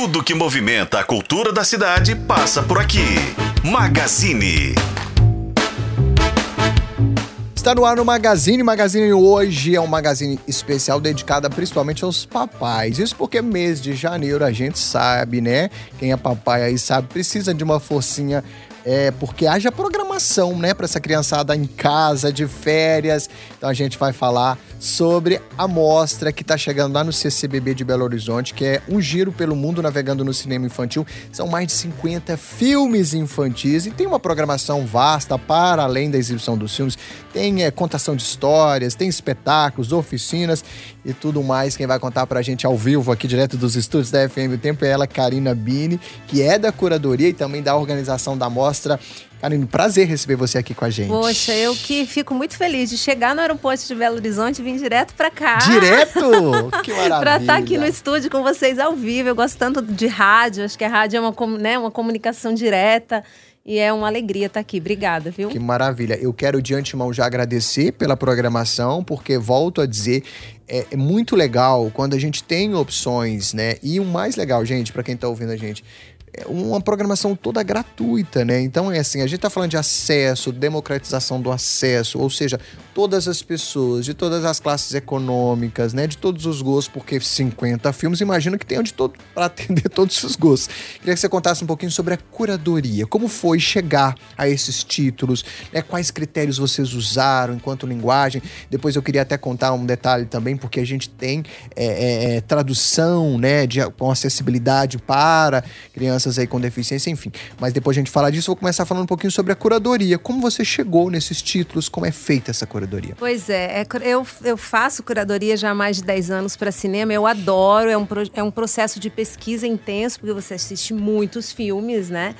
Tudo que movimenta a cultura da cidade passa por aqui. Magazine. Está no ar no Magazine. Magazine hoje é um magazine especial dedicado principalmente aos papais. Isso porque mês de janeiro a gente sabe, né? Quem é papai aí sabe, precisa de uma forcinha é, porque haja programação, né, para essa criançada em casa, de férias. Então a gente vai falar sobre a mostra que está chegando lá no CCBB de Belo Horizonte, que é um giro pelo mundo navegando no cinema infantil. São mais de 50 filmes infantis e tem uma programação vasta para além da exibição dos filmes. Tem é, contação de histórias, tem espetáculos, oficinas e tudo mais. Quem vai contar para a gente ao vivo aqui direto dos estúdios da FM o Tempo é ela, Karina Bini, que é da curadoria e também da organização da mostra mostra. Karine, prazer receber você aqui com a gente. Poxa, eu que fico muito feliz de chegar no aeroporto de Belo Horizonte e vir direto para cá. Direto? que maravilha. para estar aqui no estúdio com vocês ao vivo. Eu gosto tanto de rádio, acho que a rádio é uma, né, uma comunicação direta. E é uma alegria estar aqui. Obrigada, viu? Que maravilha. Eu quero de antemão já agradecer pela programação, porque volto a dizer, é, é muito legal quando a gente tem opções, né? E o mais legal, gente, para quem está ouvindo a gente, uma programação toda gratuita, né? Então é assim, a gente está falando de acesso, democratização do acesso, ou seja, todas as pessoas, de todas as classes econômicas, né? De todos os gostos, porque 50 filmes, imagino que tenham de todo para atender todos os gostos. Queria que você contasse um pouquinho sobre a curadoria, como foi chegar a esses títulos, né? Quais critérios vocês usaram enquanto linguagem. Depois eu queria até contar um detalhe também, porque a gente tem é, é, é tradução, né? De, com acessibilidade para crianças crianças aí com deficiência, enfim. Mas depois a gente falar disso, vou começar falando um pouquinho sobre a curadoria. Como você chegou nesses títulos? Como é feita essa curadoria? Pois é, é eu, eu faço curadoria já há mais de 10 anos para cinema. Eu adoro, é um, é um processo de pesquisa intenso, porque você assiste muitos filmes, né?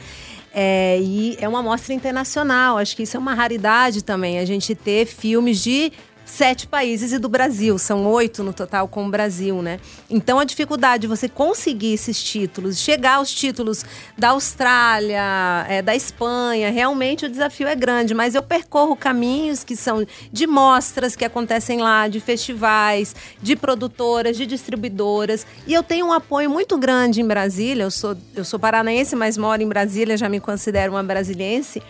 É, e é uma mostra internacional. Acho que isso é uma raridade também, a gente ter filmes de sete países e do Brasil. São oito no total com o Brasil, né? Então a dificuldade de você conseguir esses títulos, chegar aos títulos da Austrália, é, da Espanha, realmente o desafio é grande. Mas eu percorro caminhos que são de mostras que acontecem lá, de festivais, de produtoras, de distribuidoras. E eu tenho um apoio muito grande em Brasília. Eu sou, eu sou paranaense, mas moro em Brasília, já me considero uma brasiliense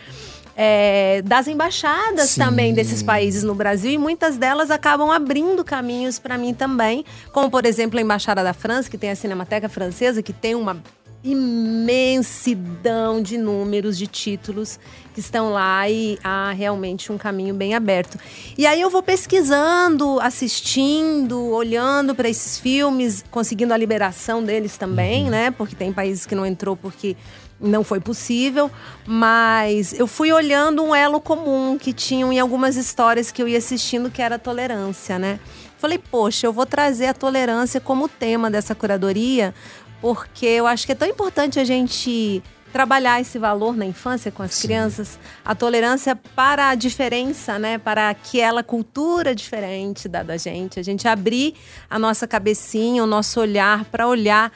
é, das embaixadas Sim. também desses países no Brasil e muitas delas acabam abrindo caminhos para mim também, como por exemplo a embaixada da França que tem a Cinemateca Francesa que tem uma imensidão de números de títulos que estão lá e há realmente um caminho bem aberto. E aí eu vou pesquisando, assistindo, olhando para esses filmes, conseguindo a liberação deles também, uhum. né? Porque tem países que não entrou porque não foi possível, mas eu fui olhando um elo comum que tinham em algumas histórias que eu ia assistindo, que era a tolerância, né? Falei, poxa, eu vou trazer a tolerância como tema dessa curadoria, porque eu acho que é tão importante a gente trabalhar esse valor na infância com as Sim. crianças, a tolerância para a diferença, né, para aquela cultura diferente da da gente, a gente abrir a nossa cabecinha, o nosso olhar para olhar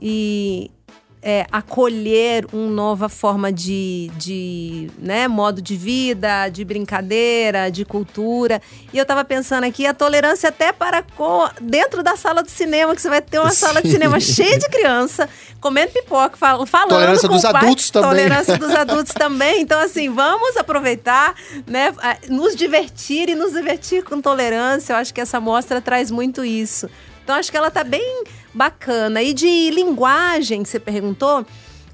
e é, acolher uma nova forma de, de né, modo de vida, de brincadeira, de cultura. E eu estava pensando aqui, a tolerância até para dentro da sala de cinema, que você vai ter uma Sim. sala de cinema cheia de criança, comendo pipoca, fal falando Tolerância dos adultos também. Tolerância dos adultos também. Então, assim, vamos aproveitar, né, nos divertir e nos divertir com tolerância. Eu acho que essa mostra traz muito isso. Então, acho que ela está bem bacana. E de linguagem, você perguntou,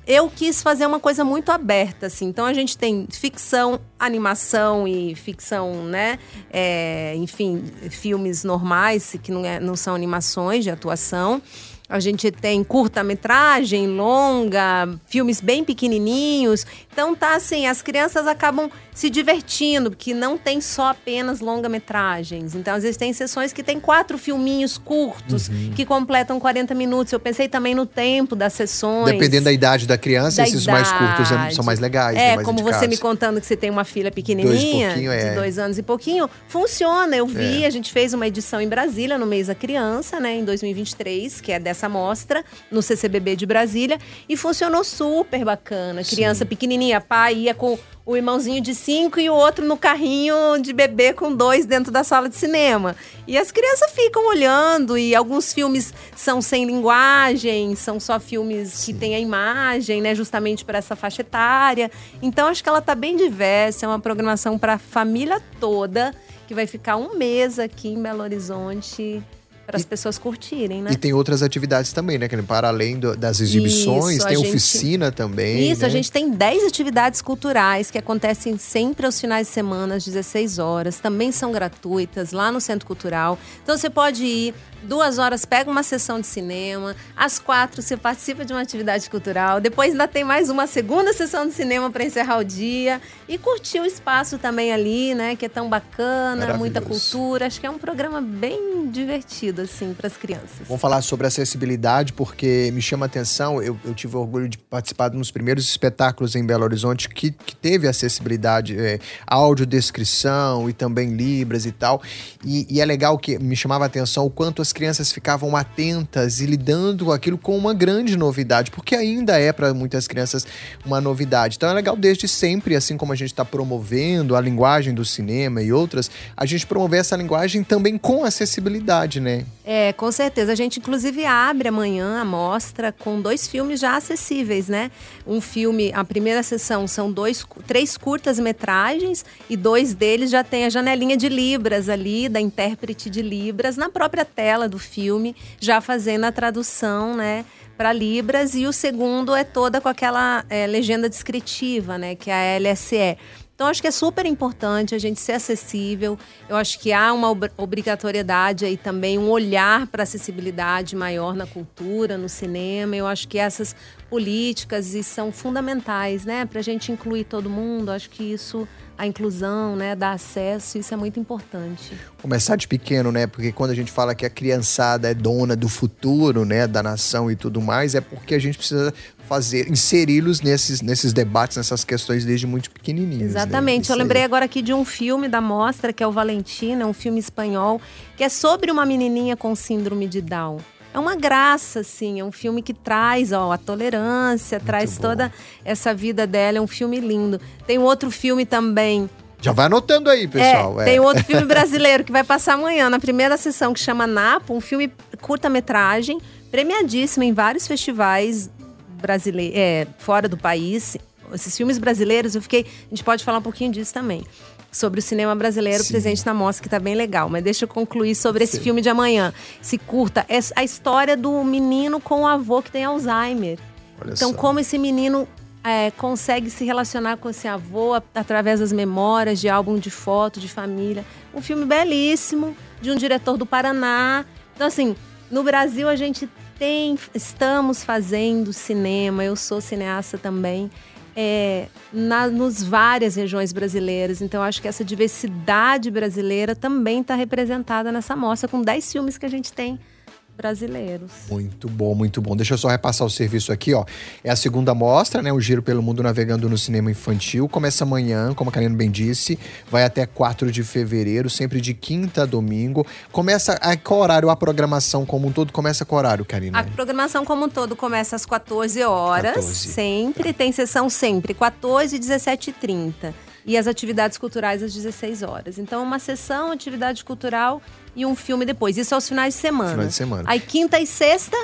eu quis fazer uma coisa muito aberta, assim. Então a gente tem ficção, animação e ficção, né? É, enfim, filmes normais, que não, é, não são animações de atuação. A gente tem curta-metragem, longa, filmes bem pequenininhos. Então tá assim, as crianças acabam se divertindo, porque não tem só apenas longa-metragens. Então às vezes tem sessões que tem quatro filminhos curtos uhum. que completam 40 minutos. Eu pensei também no tempo das sessões. Dependendo da idade da criança, da esses idade. mais curtos é, são mais legais. É, mais como indicados. você me contando que você tem uma filha pequenininha, dois é. de dois anos e pouquinho, funciona. Eu vi, é. a gente fez uma edição em Brasília no mês da criança, né, em 2023, que é dessa essa mostra no CCBB de Brasília e funcionou super bacana. Criança Sim. pequenininha, pai ia com o irmãozinho de cinco e o outro no carrinho de bebê com dois dentro da sala de cinema. E as crianças ficam olhando, e alguns filmes são sem linguagem, são só filmes Sim. que têm a imagem, né? Justamente para essa faixa etária. Então acho que ela tá bem diversa, é uma programação para a família toda, que vai ficar um mês aqui em Belo Horizonte para as pessoas curtirem, né? E tem outras atividades também, né? Para além do, das exibições, Isso, tem gente... oficina também. Isso, né? a gente tem 10 atividades culturais que acontecem sempre aos finais de semana, às 16 horas. Também são gratuitas lá no Centro Cultural. Então você pode ir duas horas pega uma sessão de cinema, às quatro você participa de uma atividade cultural, depois ainda tem mais uma segunda sessão de cinema para encerrar o dia e curtir o espaço também ali, né, que é tão bacana, muita cultura. Acho que é um programa bem divertido assim para as crianças. Vamos falar sobre acessibilidade porque me chama a atenção. Eu, eu tive orgulho de participar de um dos primeiros espetáculos em Belo Horizonte que, que teve acessibilidade, é, audiodescrição e também libras e tal. E, e é legal que me chamava a atenção o quanto as crianças ficavam atentas e lidando com aquilo com uma grande novidade, porque ainda é para muitas crianças uma novidade. Então é legal desde sempre, assim como a gente está promovendo a linguagem do cinema e outras, a gente promover essa linguagem também com acessibilidade, né? É, com certeza. A gente inclusive abre amanhã a mostra com dois filmes já acessíveis, né? Um filme, a primeira sessão são dois, três curtas metragens e dois deles já tem a janelinha de libras ali da intérprete de libras na própria tela tela do filme, já fazendo a tradução, né? para Libras e o segundo é toda com aquela é, legenda descritiva, né, que é a LSE. Então, acho que é super importante a gente ser acessível. Eu acho que há uma obrigatoriedade aí também, um olhar para acessibilidade maior na cultura, no cinema. Eu acho que essas políticas são fundamentais, né, para a gente incluir todo mundo. Acho que isso a inclusão, né, dar acesso, isso é muito importante. Começar de pequeno, né? Porque quando a gente fala que a criançada é dona do futuro, né, da nação e tudo mais, é porque a gente precisa fazer, inseri-los nesses, nesses debates, nessas questões desde muito pequenininhos. Né? Exatamente. Né? Eu lembrei agora aqui de um filme da mostra, que é o Valentina, um filme espanhol, que é sobre uma menininha com síndrome de Down é uma graça, assim. É um filme que traz ó, a tolerância, Muito traz bom. toda essa vida dela. É um filme lindo. Tem um outro filme também. Já vai anotando aí, pessoal. É, é. Tem outro filme brasileiro que vai passar amanhã, na primeira sessão, que chama Napo, um filme curta-metragem, premiadíssimo em vários festivais brasileiros, é, fora do país. Esses filmes brasileiros, eu fiquei. A gente pode falar um pouquinho disso também sobre o cinema brasileiro Sim. presente na mostra, que está bem legal. Mas deixa eu concluir sobre esse Sim. filme de amanhã. Se curta, é a história do menino com o avô que tem Alzheimer. Olha então, só. como esse menino é, consegue se relacionar com esse avô através das memórias, de álbum de foto, de família. Um filme belíssimo, de um diretor do Paraná. Então, assim, no Brasil a gente tem, estamos fazendo cinema, eu sou cineasta também é, na, nos várias regiões brasileiras. Então, acho que essa diversidade brasileira também está representada nessa mostra, com 10 filmes que a gente tem brasileiros. Muito bom, muito bom. Deixa eu só repassar o serviço aqui, ó. É a segunda mostra, né? O Giro pelo Mundo Navegando no Cinema Infantil. Começa amanhã, como a Karina bem disse, vai até 4 de fevereiro, sempre de quinta a domingo. Começa a qual horário a programação como um todo? Começa com horário, Karina? A programação como um todo começa às 14 horas, 14. sempre. Tá. Tem sessão sempre, 14 e 17 e 30 as atividades culturais às 16 horas. Então, uma sessão, atividade cultural e um filme depois. Isso aos finais de semana. Finais de semana. Aí, quinta e sexta,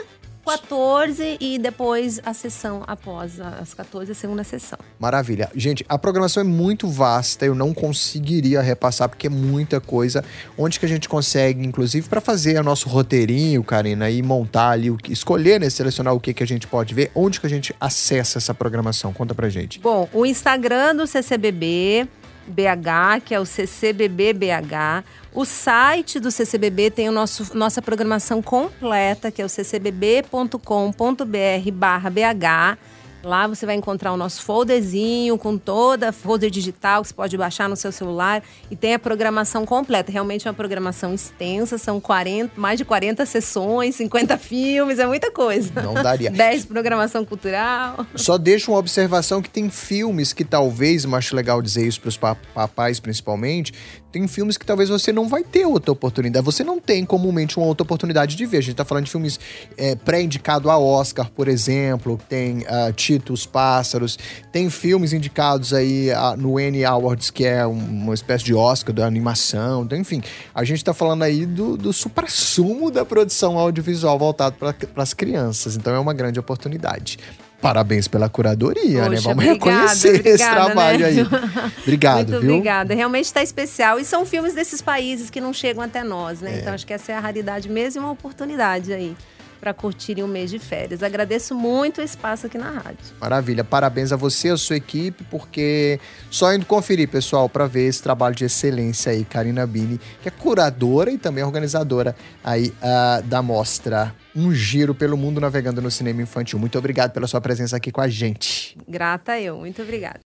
14 e depois a sessão após as 14, a segunda sessão. Maravilha. Gente, a programação é muito vasta, eu não conseguiria repassar porque é muita coisa. Onde que a gente consegue, inclusive, para fazer o nosso roteirinho, Karina, e montar ali, escolher, né, selecionar o que que a gente pode ver, onde que a gente acessa essa programação? Conta pra gente. Bom, o Instagram do CCBB BH, que é o CCBB-BH. O site do CCBB tem o nosso, nossa programação completa, que é o ccbb.com.br/bh. Lá você vai encontrar o nosso folderzinho com toda a folder digital que você pode baixar no seu celular e tem a programação completa. Realmente é uma programação extensa, são 40, mais de 40 sessões, 50 filmes, é muita coisa. Não daria. 10 programação cultural. Só deixo uma observação que tem filmes que talvez, mas acho legal dizer isso para os papais principalmente, tem filmes que talvez você não vai ter outra oportunidade. Você não tem comumente uma outra oportunidade de ver. A gente tá falando de filmes é, pré-indicado a Oscar, por exemplo, tem uh, Tito, os Pássaros, tem filmes indicados aí uh, no N Awards, que é uma espécie de Oscar da animação, então, enfim. A gente tá falando aí do, do supra-sumo da produção audiovisual voltado para as crianças, então é uma grande oportunidade. Parabéns pela curadoria, né? Poxa, Vamos obrigada, reconhecer esse obrigada, trabalho né? aí. Obrigado, Muito viu? obrigada. Realmente está especial. E são filmes desses países que não chegam até nós, né? É. Então acho que essa é a raridade mesmo e uma oportunidade aí para curtirem o mês de férias. Agradeço muito o espaço aqui na rádio. Maravilha. Parabéns a você e a sua equipe, porque só indo conferir, pessoal, para ver esse trabalho de excelência aí, Karina Bini, que é curadora e também organizadora aí ah, da mostra Um Giro pelo Mundo Navegando no Cinema Infantil. Muito obrigado pela sua presença aqui com a gente. Grata eu. Muito obrigada.